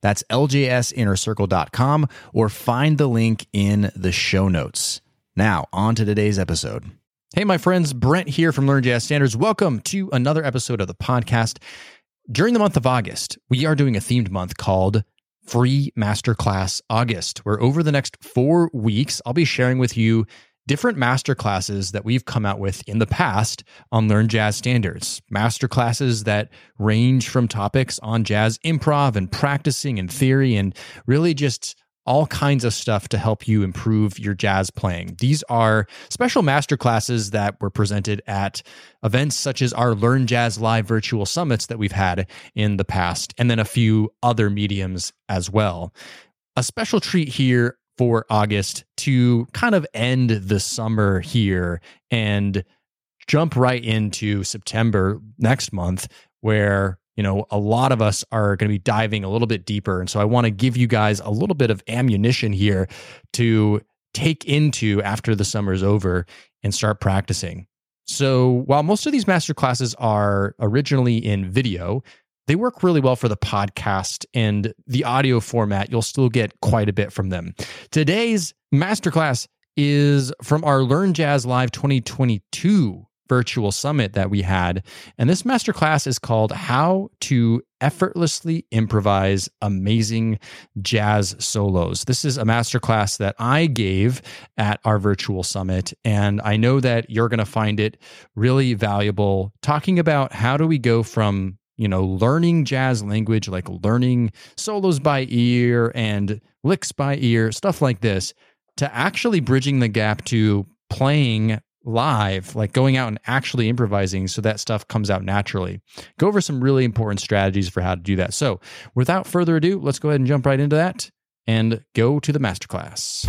That's ljsinnercircle.com or find the link in the show notes. Now, on to today's episode. Hey, my friends, Brent here from Learn Jazz Standards. Welcome to another episode of the podcast. During the month of August, we are doing a themed month called Free Masterclass August, where over the next four weeks, I'll be sharing with you different master classes that we've come out with in the past on Learn Jazz Standards. Master classes that range from topics on jazz improv and practicing and theory and really just all kinds of stuff to help you improve your jazz playing. These are special master classes that were presented at events such as our Learn Jazz Live virtual summits that we've had in the past, and then a few other mediums as well. A special treat here for August to kind of end the summer here and jump right into September next month, where you know a lot of us are going to be diving a little bit deeper. And so I want to give you guys a little bit of ammunition here to take into after the summer's over and start practicing. So while most of these master classes are originally in video, they work really well for the podcast and the audio format. You'll still get quite a bit from them. Today's masterclass is from our Learn Jazz Live 2022 virtual summit that we had. And this masterclass is called How to Effortlessly Improvise Amazing Jazz Solos. This is a masterclass that I gave at our virtual summit. And I know that you're going to find it really valuable talking about how do we go from you know, learning jazz language, like learning solos by ear and licks by ear, stuff like this, to actually bridging the gap to playing live, like going out and actually improvising so that stuff comes out naturally. Go over some really important strategies for how to do that. So, without further ado, let's go ahead and jump right into that and go to the masterclass.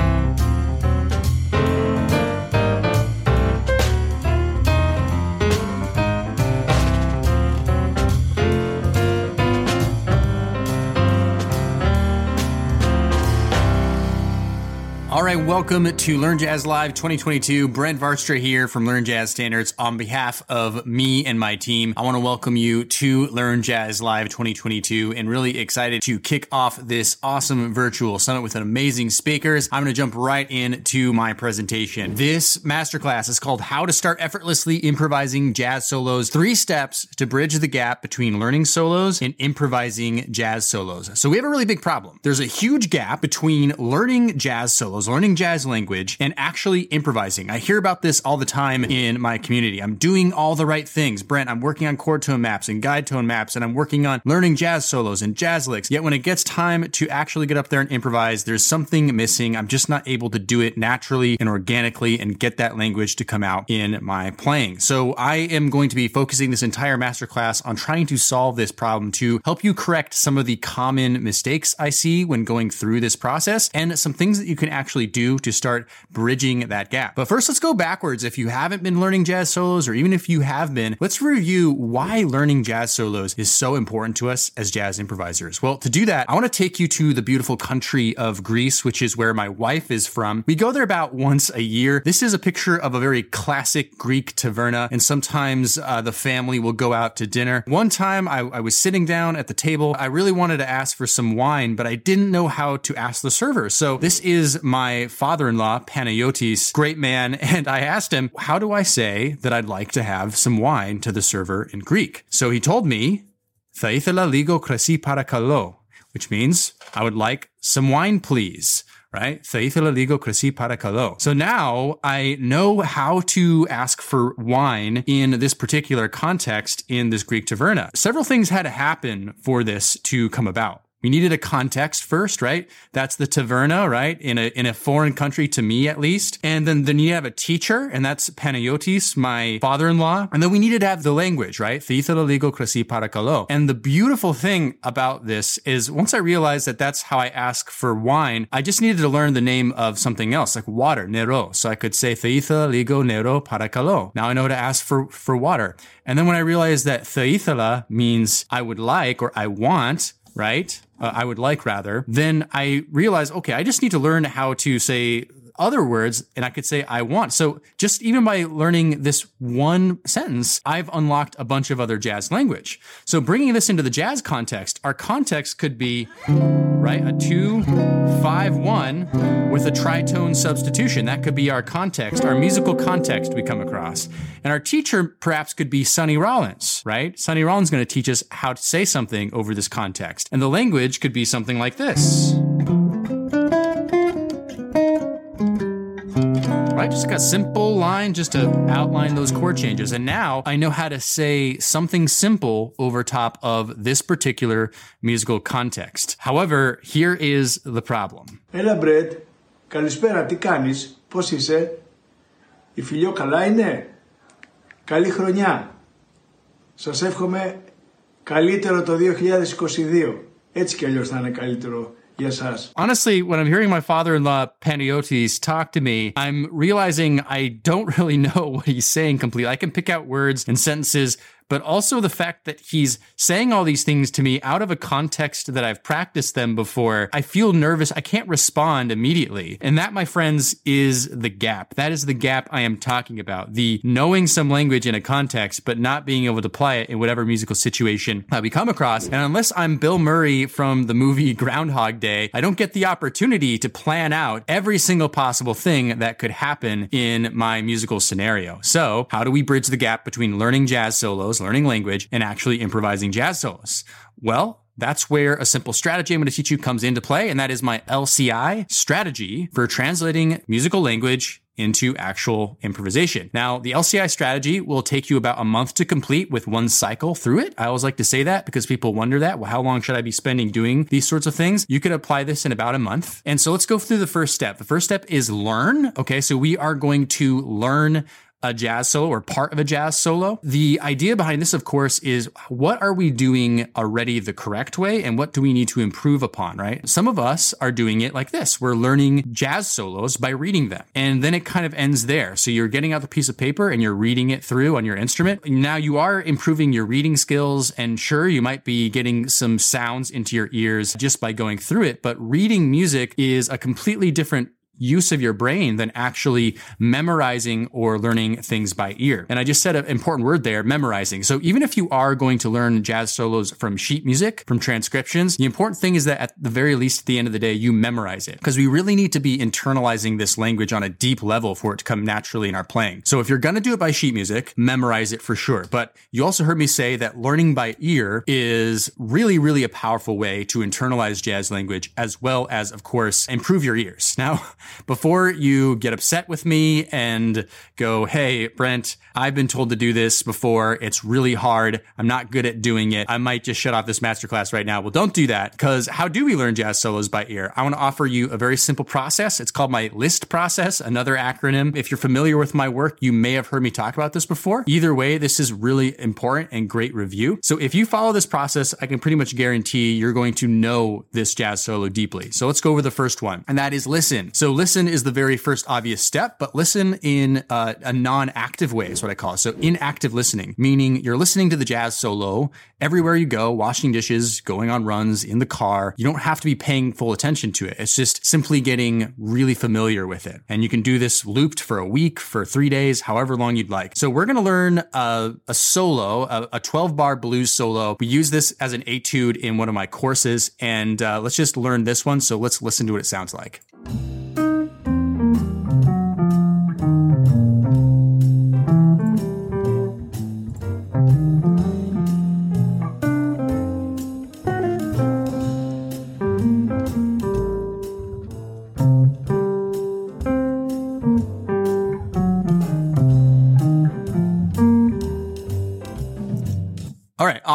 Right, welcome to Learn Jazz Live 2022. Brent Vaartstra here from Learn Jazz Standards. On behalf of me and my team, I want to welcome you to Learn Jazz Live 2022 and really excited to kick off this awesome virtual summit with an amazing speakers. I'm going to jump right into my presentation. This masterclass is called How to Start Effortlessly Improvising Jazz Solos Three Steps to Bridge the Gap Between Learning Solos and Improvising Jazz Solos. So, we have a really big problem. There's a huge gap between learning jazz solos learning jazz language, and actually improvising. I hear about this all the time in my community. I'm doing all the right things. Brent, I'm working on chord tone maps and guide tone maps, and I'm working on learning jazz solos and jazz licks. Yet when it gets time to actually get up there and improvise, there's something missing. I'm just not able to do it naturally and organically and get that language to come out in my playing. So I am going to be focusing this entire masterclass on trying to solve this problem to help you correct some of the common mistakes I see when going through this process and some things that you can actually actually do to start bridging that gap. But first, let's go backwards. If you haven't been learning jazz solos, or even if you have been, let's review why learning jazz solos is so important to us as jazz improvisers. Well, to do that, I want to take you to the beautiful country of Greece, which is where my wife is from. We go there about once a year. This is a picture of a very classic Greek taverna, and sometimes uh, the family will go out to dinner. One time I, I was sitting down at the table. I really wanted to ask for some wine, but I didn't know how to ask the server. So this is my father in law, Panayotis, great man, and I asked him, How do I say that I'd like to have some wine to the server in Greek? So he told me, Thaithela ligo krasi parakalo, which means, I would like some wine, please right? ligo krasi parakalo. So now I know how to ask for wine in this particular context in this Greek taverna. Several things had to happen for this to come about. We needed a context first, right? That's the taverna, right? In a in a foreign country to me at least. And then then you have a teacher, and that's Panayotis, my father-in-law. And then we needed to have the language, right? ligo krasi parakalo. And the beautiful thing about this is once I realized that that's how I ask for wine, I just needed to learn the name of something else, like water, nero. So I could say ligo nero parakalo. Now I know to ask for for water. And then when I realized that theithala means I would like or I want, right? Uh, I would like rather, then I realize, okay, I just need to learn how to say other words and I could say I want. So just even by learning this one sentence, I've unlocked a bunch of other jazz language. So bringing this into the jazz context, our context could be, right, a two, five, one with a tritone substitution. That could be our context, our musical context we come across. And our teacher perhaps could be Sonny Rollins, right? Sonny Rollins is going to teach us how to say something over this context. And the language could be something like this. just got a simple line just to outline those chord changes. And now I know how to say something simple over top of this particular musical context. However, here is the problem. Έλα, Brent. Καλησπέρα, τι κάνεις, πώς είσαι, η φιλιό καλά είναι, καλή χρονιά. Σας εύχομαι καλύτερο το 2022. Έτσι κι αλλιώς θα είναι καλύτερο Yes, has. Honestly, when I'm hearing my father-in-law Paniotis talk to me, I'm realizing I don't really know what he's saying completely. I can pick out words and sentences but also the fact that he's saying all these things to me out of a context that I've practiced them before. I feel nervous. I can't respond immediately. And that, my friends, is the gap. That is the gap I am talking about. The knowing some language in a context, but not being able to apply it in whatever musical situation that we come across. And unless I'm Bill Murray from the movie Groundhog Day, I don't get the opportunity to plan out every single possible thing that could happen in my musical scenario. So how do we bridge the gap between learning jazz solos learning language, and actually improvising jazz solos? Well, that's where a simple strategy I'm going to teach you comes into play, and that is my LCI strategy for translating musical language into actual improvisation. Now, the LCI strategy will take you about a month to complete with one cycle through it. I always like to say that because people wonder that. Well, how long should I be spending doing these sorts of things? You could apply this in about a month. And so let's go through the first step. The first step is learn. Okay. So we are going to learn a jazz solo or part of a jazz solo. The idea behind this, of course, is what are we doing already the correct way and what do we need to improve upon, right? Some of us are doing it like this. We're learning jazz solos by reading them. And then it kind of ends there. So you're getting out the piece of paper and you're reading it through on your instrument. Now you are improving your reading skills and sure, you might be getting some sounds into your ears just by going through it, but reading music is a completely different use of your brain than actually memorizing or learning things by ear. And I just said an important word there, memorizing. So even if you are going to learn jazz solos from sheet music, from transcriptions, the important thing is that at the very least, at the end of the day, you memorize it because we really need to be internalizing this language on a deep level for it to come naturally in our playing. So if you're going to do it by sheet music, memorize it for sure. But you also heard me say that learning by ear is really, really a powerful way to internalize jazz language as well as, of course, improve your ears. Now, before you get upset with me and go, Hey, Brent, I've been told to do this before. It's really hard. I'm not good at doing it. I might just shut off this masterclass right now. Well, don't do that because how do we learn jazz solos by ear? I want to offer you a very simple process. It's called my LIST process, another acronym. If you're familiar with my work, you may have heard me talk about this before. Either way, this is really important and great review. So if you follow this process, I can pretty much guarantee you're going to know this jazz solo deeply. So let's go over the first one, and that is listen. So listen is the very first obvious step, but listen in uh, a non-active way is what I call it. So inactive listening, meaning you're listening to the jazz solo everywhere you go, washing dishes, going on runs, in the car. You don't have to be paying full attention to it. It's just simply getting really familiar with it. And you can do this looped for a week, for three days, however long you'd like. So we're going to learn a, a solo, a, a, 12 bar blues solo. We use this as an etude in one of my courses. And uh, let's just learn this one. So let's listen to what it sounds like.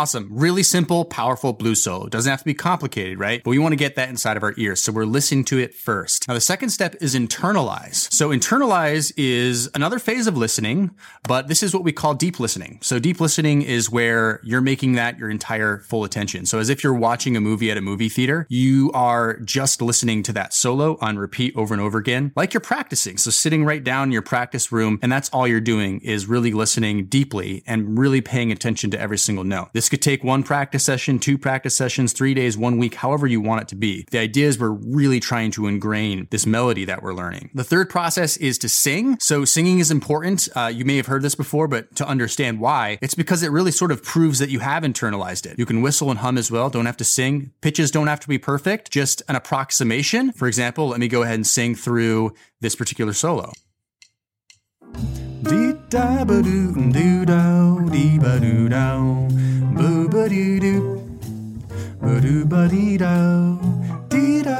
Awesome. Really simple, powerful blues solo. Doesn't have to be complicated, right? But we want to get that inside of our ears. So we're listening to it first. Now, the second step is internalize. So internalize is another phase of listening, but this is what we call deep listening. So deep listening is where you're making that your entire full attention. So as if you're watching a movie at a movie theater, you are just listening to that solo on repeat over and over again, like you're practicing. So sitting right down in your practice room, and that's all you're doing is really listening deeply and really paying attention to every single note. This could take one practice session, two practice sessions, three days, one week, however you want it to be. The idea is we're really trying to ingrain this melody that we're learning. The third process is to sing. So singing is important. Uh, you may have heard this before, but to understand why, it's because it really sort of proves that you have internalized it. You can whistle and hum as well. Don't have to sing. Pitches don't have to be perfect. Just an approximation. For example, let me go ahead and sing through this particular solo. Dee da ba doo doo do dee ba doo do boo ba doo doo ba doo ba dee do dee do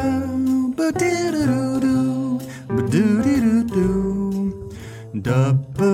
ba dee doo doo ba doo dee doo doo da ba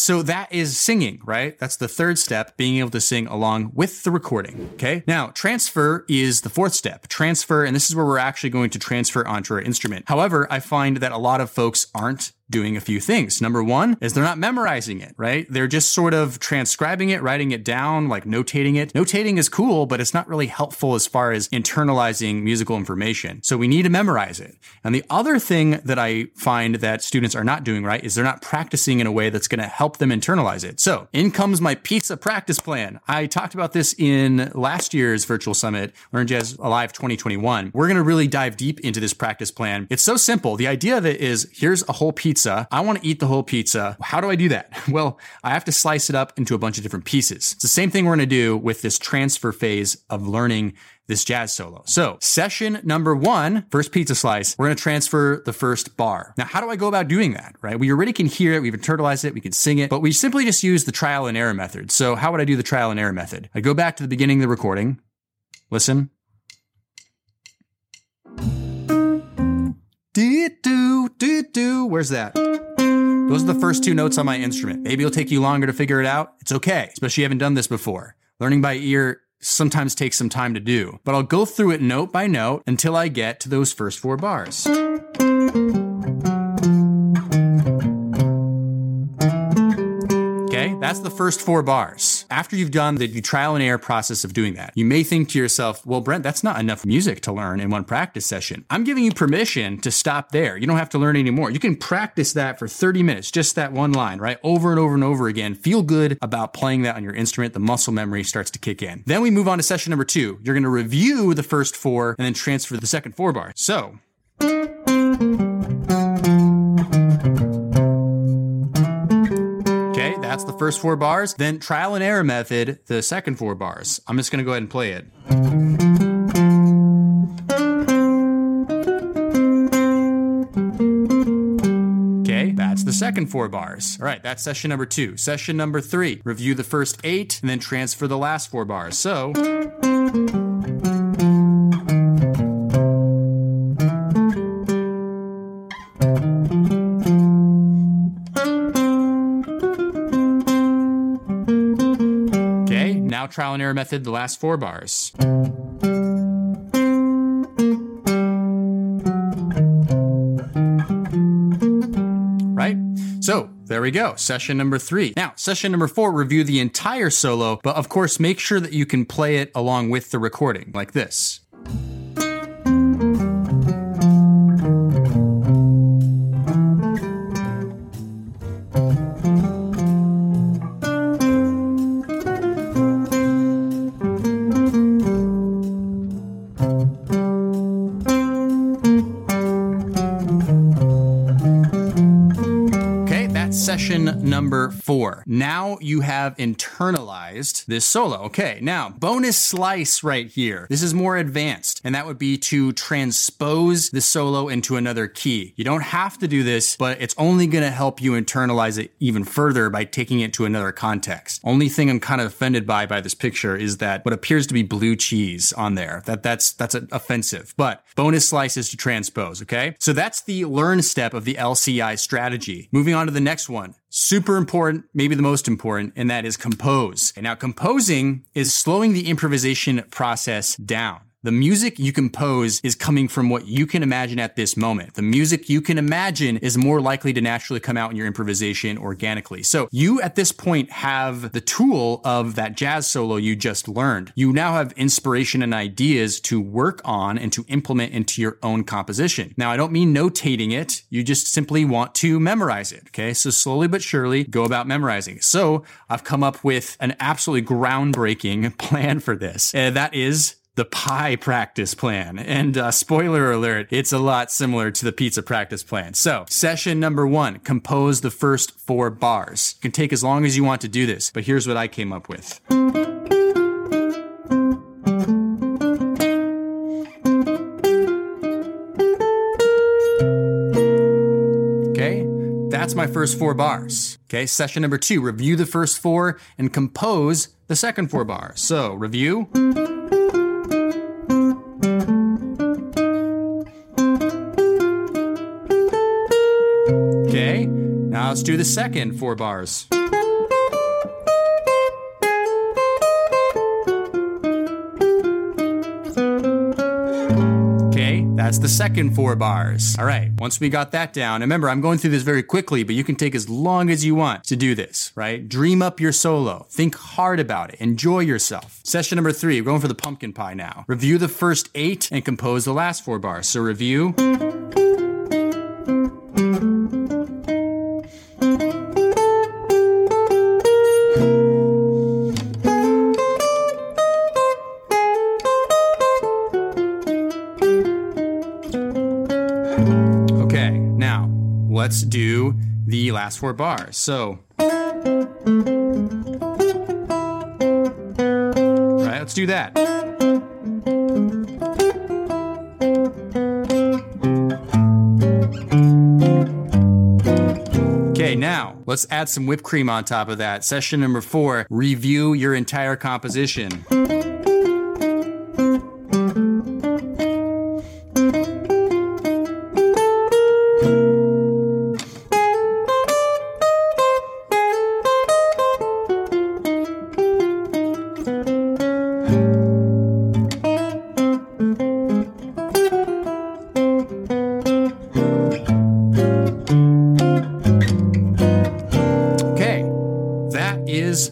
so that is singing, right? That's the third step, being able to sing along with the recording. Okay, now transfer is the fourth step. Transfer, and this is where we're actually going to transfer onto our instrument. However, I find that a lot of folks aren't doing a few things. Number one is they're not memorizing it, right? They're just sort of transcribing it, writing it down, like notating it. Notating is cool, but it's not really helpful as far as internalizing musical information. So we need to memorize it. And the other thing that I find that students are not doing right is they're not practicing in a way that's going to help them internalize it. So in comes my pizza practice plan. I talked about this in last year's virtual summit, Learn Jazz Live 2021. We're going to really dive deep into this practice plan. It's so simple. The idea of it is here's a whole pizza pizza. I want to eat the whole pizza. How do I do that? Well, I have to slice it up into a bunch of different pieces. It's the same thing we're going to do with this transfer phase of learning this jazz solo. So session number one, first pizza slice, we're going to transfer the first bar. Now, how do I go about doing that? Right? We already can hear it. We've internalized it. We can sing it, but we simply just use the trial and error method. So how would I do the trial and error method? I go back to the beginning of the recording, listen, Do do do do. Where's that? Those are the first two notes on my instrument. Maybe it'll take you longer to figure it out. It's okay, especially if you haven't done this before. Learning by ear sometimes takes some time to do, but I'll go through it note by note until I get to those first four bars. Okay, that's the first four bars. After you've done the trial and error process of doing that, you may think to yourself, well, Brent, that's not enough music to learn in one practice session. I'm giving you permission to stop there. You don't have to learn anymore. You can practice that for 30 minutes, just that one line, right? Over and over and over again. Feel good about playing that on your instrument. The muscle memory starts to kick in. Then we move on to session number two. You're going to review the first four and then transfer the second four bar. So, That's the first four bars. Then trial and error method, the second four bars. I'm just going to go ahead and play it. Okay, that's the second four bars. All right, that's session number two. Session number three, review the first eight and then transfer the last four bars. So. Trial and error method, the last four bars. Right? So there we go. Session number three. Now, session number four, review the entire solo, but of course, make sure that you can play it along with the recording, like this. Session number four. Now you have internalized this solo. Okay, now bonus slice right here. This is more advanced, and that would be to transpose the solo into another key. You don't have to do this, but it's only going to help you internalize it even further by taking it to another context. Only thing I'm kind of offended by by this picture is that what appears to be blue cheese on there. That that's that's offensive. But bonus slices to transpose, okay? So that's the learn step of the LCI strategy. Moving on to the next one Super important, maybe the most important, and that is compose. And now composing is slowing the improvisation process down. The music you compose is coming from what you can imagine at this moment. The music you can imagine is more likely to naturally come out in your improvisation organically. So you at this point have the tool of that jazz solo you just learned. You now have inspiration and ideas to work on and to implement into your own composition. Now, I don't mean notating it. You just simply want to memorize it. Okay. So slowly but surely go about memorizing. So I've come up with an absolutely groundbreaking plan for this. And that is the pie practice plan. And uh, spoiler alert, it's a lot similar to the pizza practice plan. So, session number one compose the first four bars. You can take as long as you want to do this, but here's what I came up with. Okay, that's my first four bars. Okay, session number two, review the first four and compose the second four bars. So, review. Let's do the second four bars. Okay, that's the second four bars. All right, once we got that down, remember, I'm going through this very quickly, but you can take as long as you want to do this, right? Dream up your solo. Think hard about it. Enjoy yourself. Session number three, we're going for the pumpkin pie now. Review the first eight and compose the last four bars. So review. Let's do the last four bars. So, right, let's do that. Okay, now let's add some whipped cream on top of that. Session number four review your entire composition.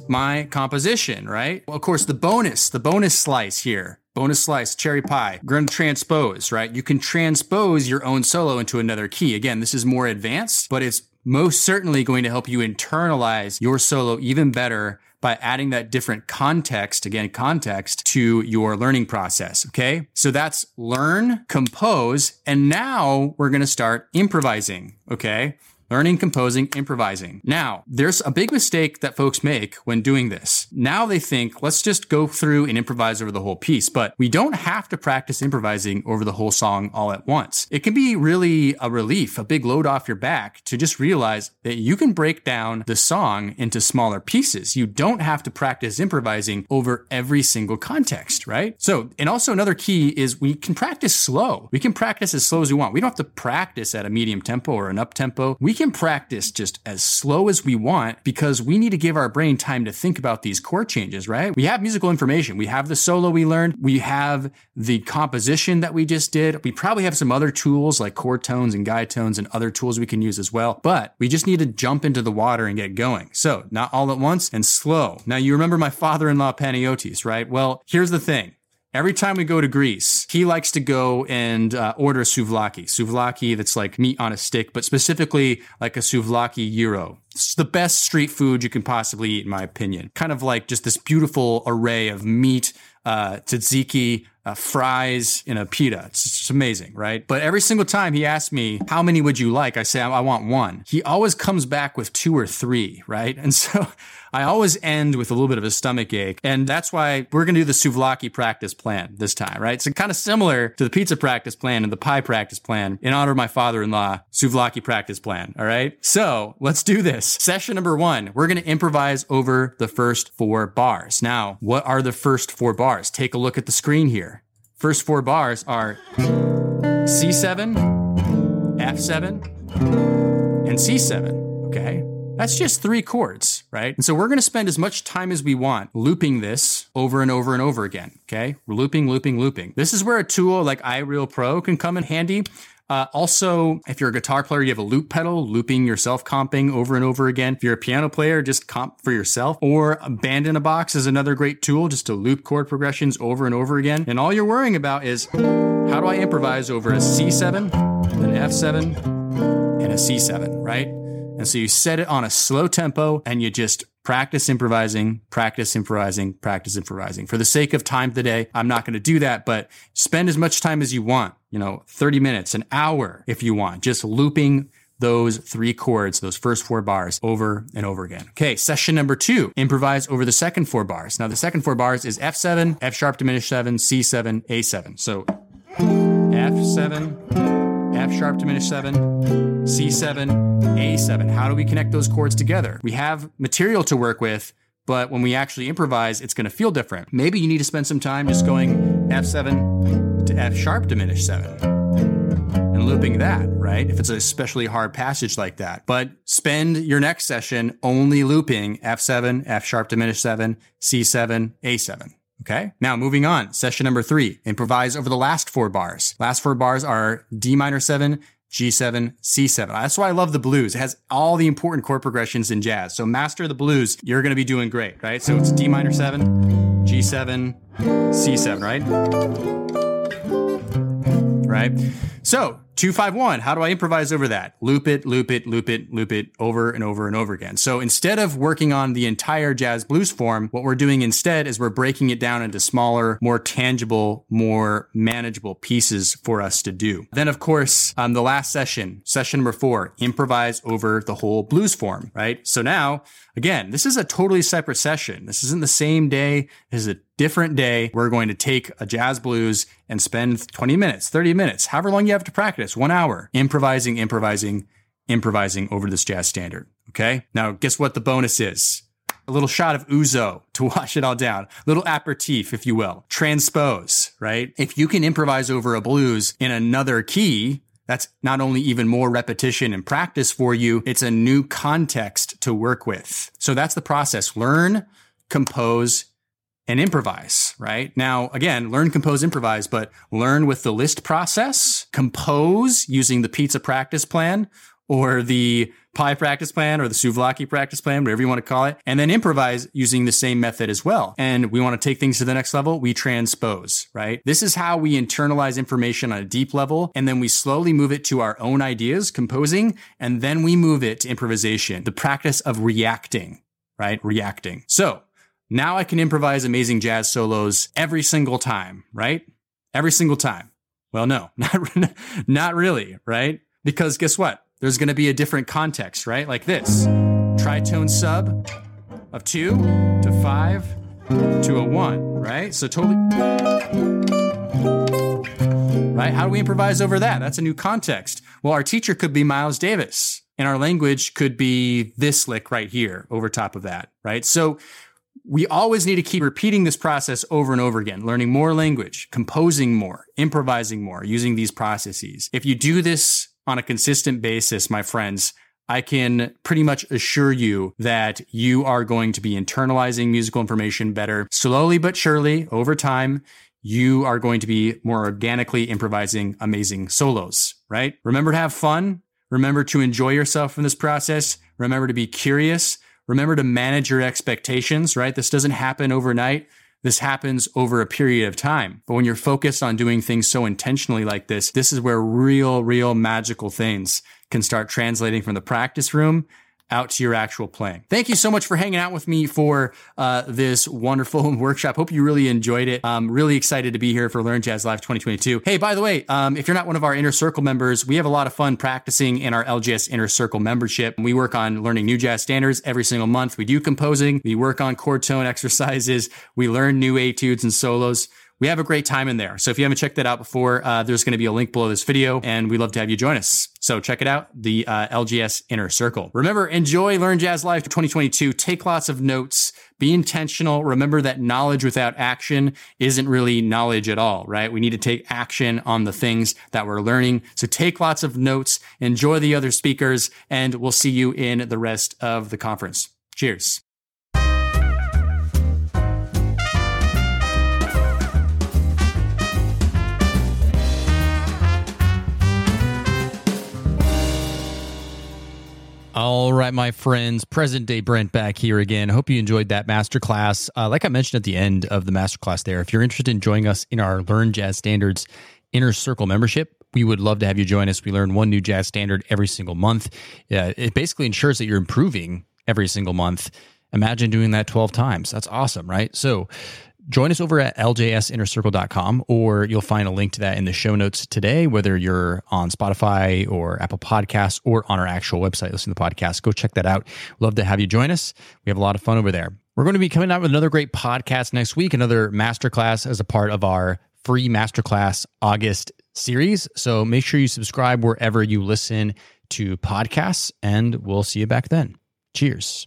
My composition, right? Well, of course, the bonus, the bonus slice here, bonus slice, cherry pie, going to transpose, right? You can transpose your own solo into another key. Again, this is more advanced, but it's most certainly going to help you internalize your solo even better by adding that different context, again, context to your learning process. Okay. So that's learn, compose, and now we're going to start improvising. Okay learning, composing, improvising. Now, there's a big mistake that folks make when doing this. Now they think, let's just go through and improvise over the whole piece, but we don't have to practice improvising over the whole song all at once. It can be really a relief, a big load off your back to just realize that you can break down the song into smaller pieces. You don't have to practice improvising over every single context, right? So, and also another key is we can practice slow. We can practice as slow as we want. We don't have to practice at a medium tempo or an up tempo. We can practice just as slow as we want because we need to give our brain time to think about these chord changes, right? We have musical information. We have the solo we learned. We have the composition that we just did. We probably have some other tools like chord tones and guide tones and other tools we can use as well. But we just need to jump into the water and get going. So not all at once and slow. Now you remember my father-in-law Panagiotis, right? Well, here's the thing. Every time we go to Greece, he likes to go and uh, order souvlaki. Souvlaki that's like meat on a stick, but specifically like a souvlaki gyro. It's the best street food you can possibly eat, in my opinion. Kind of like just this beautiful array of meat, uh, tzatziki, uh, fries in a pita. It's, it's amazing, right? But every single time he asks me, how many would you like? I say, I, I want one. He always comes back with two or three, right? And so I always end with a little bit of a stomach ache. And that's why we're going to do the souvlaki practice plan this time, right? So kind of similar to the pizza practice plan and the pie practice plan in honor of my father-in-law, souvlaki practice plan. All right. So let's do this. Session number one, we're going to improvise over the first four bars. Now, what are the first four bars? Take a look at the screen here. First four bars are C7, F7, and C7. Okay. That's just three chords, right? And so we're going to spend as much time as we want looping this over and over and over again. Okay. We're looping, looping, looping. This is where a tool like iReal Pro can come in handy. Uh, also, if you're a guitar player, you have a loop pedal, looping yourself, comping over and over again. If you're a piano player, just comp for yourself. Or a band in a box is another great tool just to loop chord progressions over and over again. And all you're worrying about is how do I improvise over a C7, an F7, and a C7, right? And so you set it on a slow tempo and you just practice improvising, practice improvising, practice improvising. For the sake of time today, I'm not going to do that, but spend as much time as you want, you know, 30 minutes, an hour if you want, just looping those three chords, those first four bars over and over again. Okay, session number two, improvise over the second four bars. Now the second four bars is F7, F sharp diminished seven, C7, A7. So F7, F sharp diminished seven, C7, A7. How do we connect those chords together? We have material to work with, but when we actually improvise, it's going to feel different. Maybe you need to spend some time just going F7 to F sharp diminished seven and looping that, right? If it's a especially hard passage like that. But spend your next session only looping F7, F sharp diminished seven, C7, A7. Okay. Now moving on. Session number three. Improvise over the last four bars. Last four bars are D minor seven, G7, C7. That's why I love the blues. It has all the important chord progressions in jazz. So master the blues, you're going to be doing great, right? So it's D minor 7, G7, C7, right? Right? So 251, how do I improvise over that? Loop it, loop it, loop it, loop it over and over and over again. So instead of working on the entire jazz blues form, what we're doing instead is we're breaking it down into smaller, more tangible, more manageable pieces for us to do. Then, of course, um, the last session, session number four, improvise over the whole blues form, right? So now, again, this is a totally separate session. This isn't the same day. This is a different day. We're going to take a jazz blues and spend 20 minutes, 30 minutes, however long you have to practice, one hour, improvising, improvising, improvising over this jazz standard. Okay. Now, guess what the bonus is? A little shot of ouzo to wash it all down. A little aperitif, if you will. Transpose, right? If you can improvise over a blues in another key, that's not only even more repetition and practice for you, it's a new context to work with. So that's the process. Learn, compose, and improvise, right? Now, again, learn, compose, improvise, but learn with the list process, compose using the pizza practice plan or the pie practice plan or the souvlaki practice plan, whatever you want to call it, and then improvise using the same method as well. And we want to take things to the next level. We transpose, right? This is how we internalize information on a deep level. And then we slowly move it to our own ideas, composing, and then we move it to improvisation, the practice of reacting, right? Reacting. So now I can improvise amazing jazz solos every single time, right? Every single time. Well, no, not, not really, right? Because guess what? There's going to be a different context, right? Like this tritone sub of two to five to a one, right? So totally. Right? How do we improvise over that? That's a new context. Well, our teacher could be Miles Davis, and our language could be this lick right here over top of that, right? So we always need to keep repeating this process over and over again, learning more language, composing more, improvising more, using these processes. If you do this on a consistent basis, my friends, I can pretty much assure you that you are going to be internalizing musical information better slowly but surely over time. You are going to be more organically improvising amazing solos, right? Remember to have fun. Remember to enjoy yourself in this process. Remember to be curious. Remember to manage your expectations, right? This doesn't happen overnight. This happens over a period of time. But when you're focused on doing things so intentionally like this, this is where real, real magical things can start translating from the practice room out to your actual playing. Thank you so much for hanging out with me for uh, this wonderful workshop. Hope you really enjoyed it. I'm really excited to be here for Learn Jazz Live 2022. Hey, by the way, um, if you're not one of our Inner Circle members, we have a lot of fun practicing in our LJS Inner Circle membership. We work on learning new jazz standards every single month. We do composing. We work on chord tone exercises. We learn new etudes and solos we have a great time in there. So if you haven't checked that out before, uh, there's going to be a link below this video and we'd love to have you join us. So check it out, the uh, LJS Inner Circle. Remember, enjoy Learn Jazz Live 2022. Take lots of notes. Be intentional. Remember that knowledge without action isn't really knowledge at all, right? We need to take action on the things that we're learning. So take lots of notes, enjoy the other speakers, and we'll see you in the rest of the conference. Cheers. Right, my friends, present day Brent back here again. Hope you enjoyed that masterclass. Uh, like I mentioned at the end of the masterclass, there, if you're interested in joining us in our Learn Jazz Standards Inner Circle membership, we would love to have you join us. We learn one new jazz standard every single month. Uh, it basically ensures that you're improving every single month. Imagine doing that 12 times. That's awesome, right? So, join us over at ljsinnercircle.com or you'll find a link to that in the show notes today. Whether you're on spotify or apple podcasts or on our actual website listening to the podcast go check that out. Love to have you join us. We have a lot of fun over there. We're going to be coming out with another great podcast next week another masterclass as a part of our free masterclass august series. So make sure you subscribe wherever you listen to podcasts and we'll see you back then. Cheers